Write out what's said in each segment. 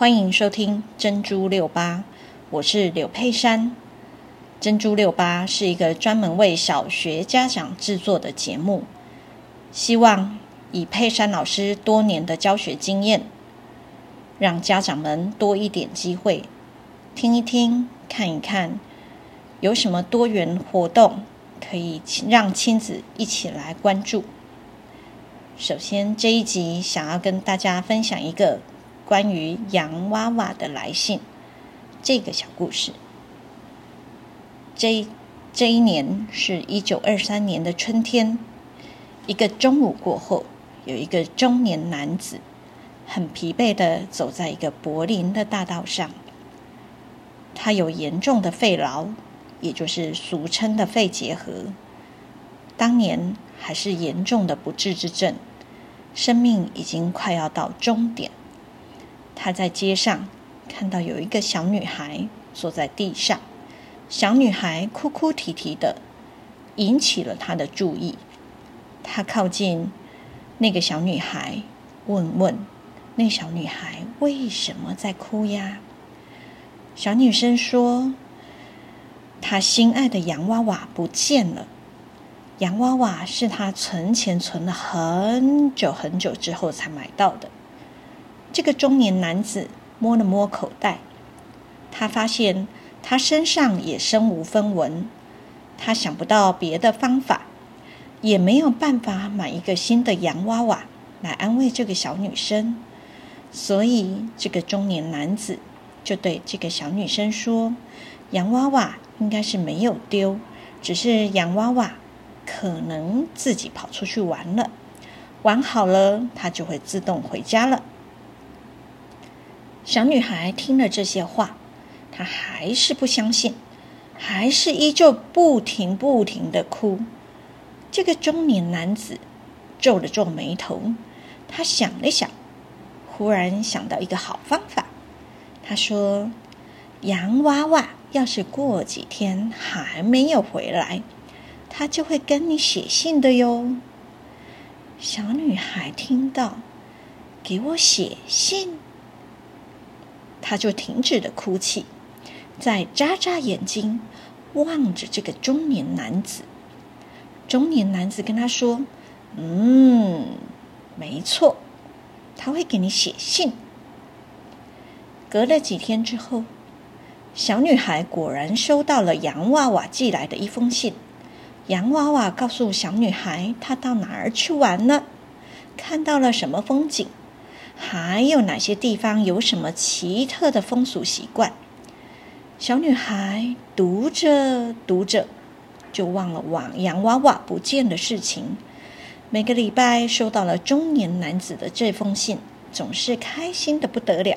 欢迎收听珍珠六八，我是柳佩珊。珍珠六八是一个专门为小学家长制作的节目，希望以佩珊老师多年的教学经验，让家长们多一点机会听一听、看一看，有什么多元活动可以让亲子一起来关注。首先，这一集想要跟大家分享一个。关于洋娃娃的来信，这个小故事。这这一年是一九二三年的春天，一个中午过后，有一个中年男子很疲惫地走在一个柏林的大道上。他有严重的肺痨，也就是俗称的肺结核，当年还是严重的不治之症，生命已经快要到终点。他在街上看到有一个小女孩坐在地上，小女孩哭哭啼啼的，引起了他的注意。他靠近那个小女孩，问问那小女孩为什么在哭呀？小女生说：“她心爱的洋娃娃不见了。洋娃娃是她存钱存了很久很久之后才买到的。”这个中年男子摸了摸口袋，他发现他身上也身无分文，他想不到别的方法，也没有办法买一个新的洋娃娃来安慰这个小女生，所以这个中年男子就对这个小女生说：“洋娃娃应该是没有丢，只是洋娃娃可能自己跑出去玩了，玩好了它就会自动回家了。”小女孩听了这些话，她还是不相信，还是依旧不停不停的哭。这个中年男子皱了皱眉头，他想了想，忽然想到一个好方法。他说：“洋娃娃要是过几天还没有回来，他就会跟你写信的哟。”小女孩听到，给我写信。他就停止了哭泣，再眨眨眼睛，望着这个中年男子。中年男子跟他说：“嗯，没错，他会给你写信。”隔了几天之后，小女孩果然收到了洋娃娃寄来的一封信。洋娃娃告诉小女孩，她到哪儿去玩了，看到了什么风景。还有哪些地方有什么奇特的风俗习惯？小女孩读着读着，就忘了往洋娃娃不见的事情。每个礼拜收到了中年男子的这封信，总是开心的不得了。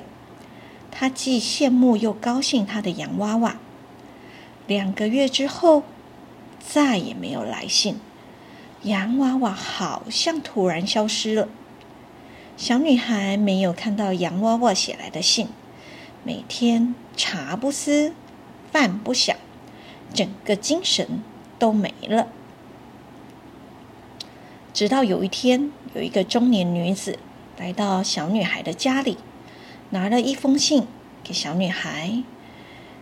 她既羡慕又高兴他的洋娃娃。两个月之后，再也没有来信，洋娃娃好像突然消失了。小女孩没有看到洋娃娃写来的信，每天茶不思，饭不想，整个精神都没了。直到有一天，有一个中年女子来到小女孩的家里，拿了一封信给小女孩。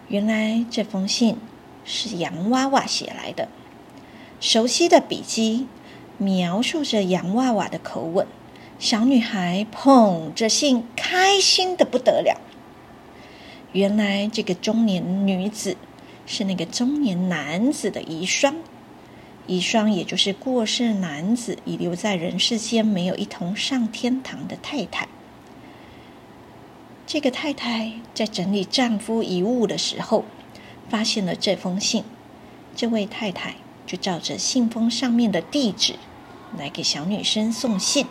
原来这封信是洋娃娃写来的，熟悉的笔迹描述着洋娃娃的口吻。小女孩捧着信，开心的不得了。原来这个中年女子是那个中年男子的遗孀，遗孀也就是过世男子遗留在人世间没有一同上天堂的太太。这个太太在整理丈夫遗物的时候，发现了这封信，这位太太就照着信封上面的地址来给小女生送信。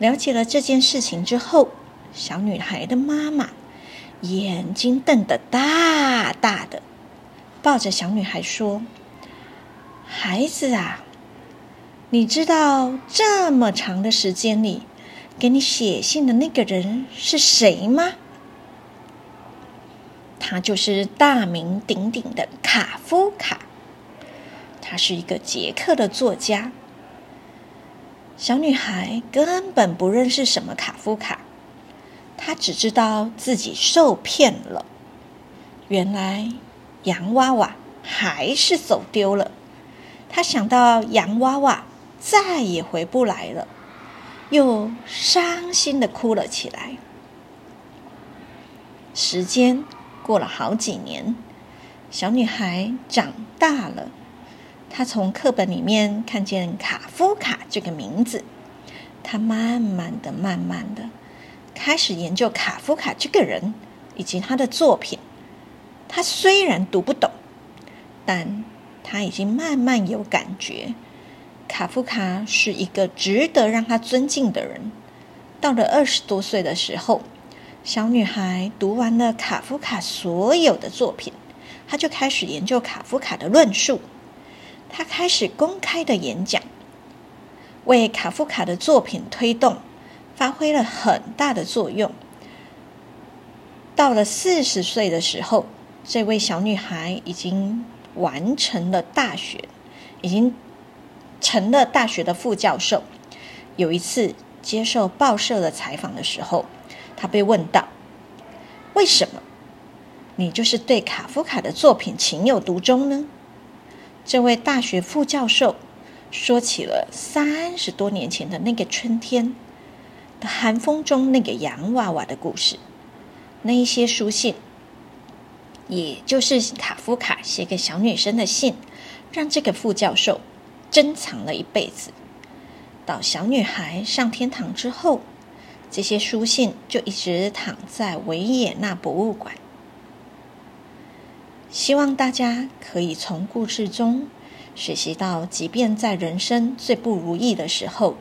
了解了这件事情之后，小女孩的妈妈眼睛瞪得大大的，抱着小女孩说：“孩子啊，你知道这么长的时间里给你写信的那个人是谁吗？他就是大名鼎鼎的卡夫卡，他是一个捷克的作家。”小女孩根本不认识什么卡夫卡，她只知道自己受骗了。原来洋娃娃还是走丢了。她想到洋娃娃再也回不来了，又伤心的哭了起来。时间过了好几年，小女孩长大了。他从课本里面看见卡夫卡这个名字，他慢慢的、慢慢的开始研究卡夫卡这个人以及他的作品。他虽然读不懂，但他已经慢慢有感觉，卡夫卡是一个值得让他尊敬的人。到了二十多岁的时候，小女孩读完了卡夫卡所有的作品，她就开始研究卡夫卡的论述。他开始公开的演讲，为卡夫卡的作品推动，发挥了很大的作用。到了四十岁的时候，这位小女孩已经完成了大学，已经成了大学的副教授。有一次接受报社的采访的时候，他被问到：“为什么你就是对卡夫卡的作品情有独钟呢？”这位大学副教授说起了三十多年前的那个春天的寒风中那个洋娃娃的故事。那一些书信，也就是卡夫卡写给小女生的信，让这个副教授珍藏了一辈子。到小女孩上天堂之后。这些书信就一直躺在维也纳博物馆。希望大家可以从故事中学习到，即便在人生最不如意的时候，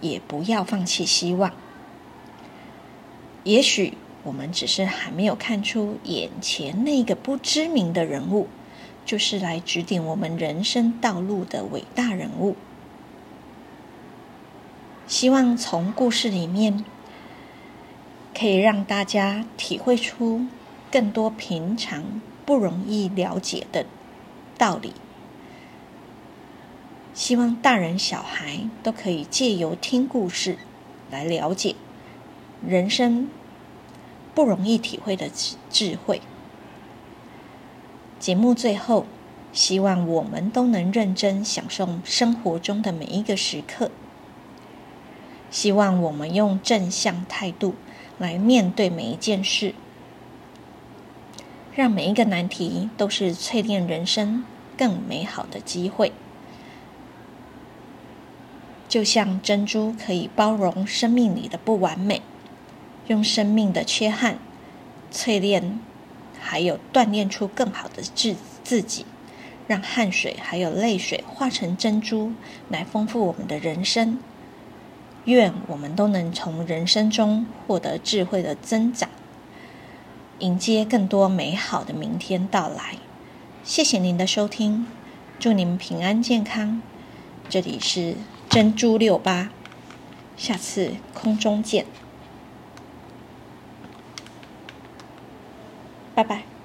也不要放弃希望。也许我们只是还没有看出，眼前那个不知名的人物，就是来指点我们人生道路的伟大人物。希望从故事里面。可以让大家体会出更多平常不容易了解的道理。希望大人小孩都可以借由听故事来了解人生不容易体会的智慧。节目最后，希望我们都能认真享受生活中的每一个时刻。希望我们用正向态度。来面对每一件事，让每一个难题都是淬炼人生更美好的机会。就像珍珠可以包容生命里的不完美，用生命的缺憾淬炼，还有锻炼出更好的自自己，让汗水还有泪水化成珍珠，来丰富我们的人生。愿我们都能从人生中获得智慧的增长，迎接更多美好的明天到来。谢谢您的收听，祝您平安健康。这里是珍珠六八，下次空中见，拜拜。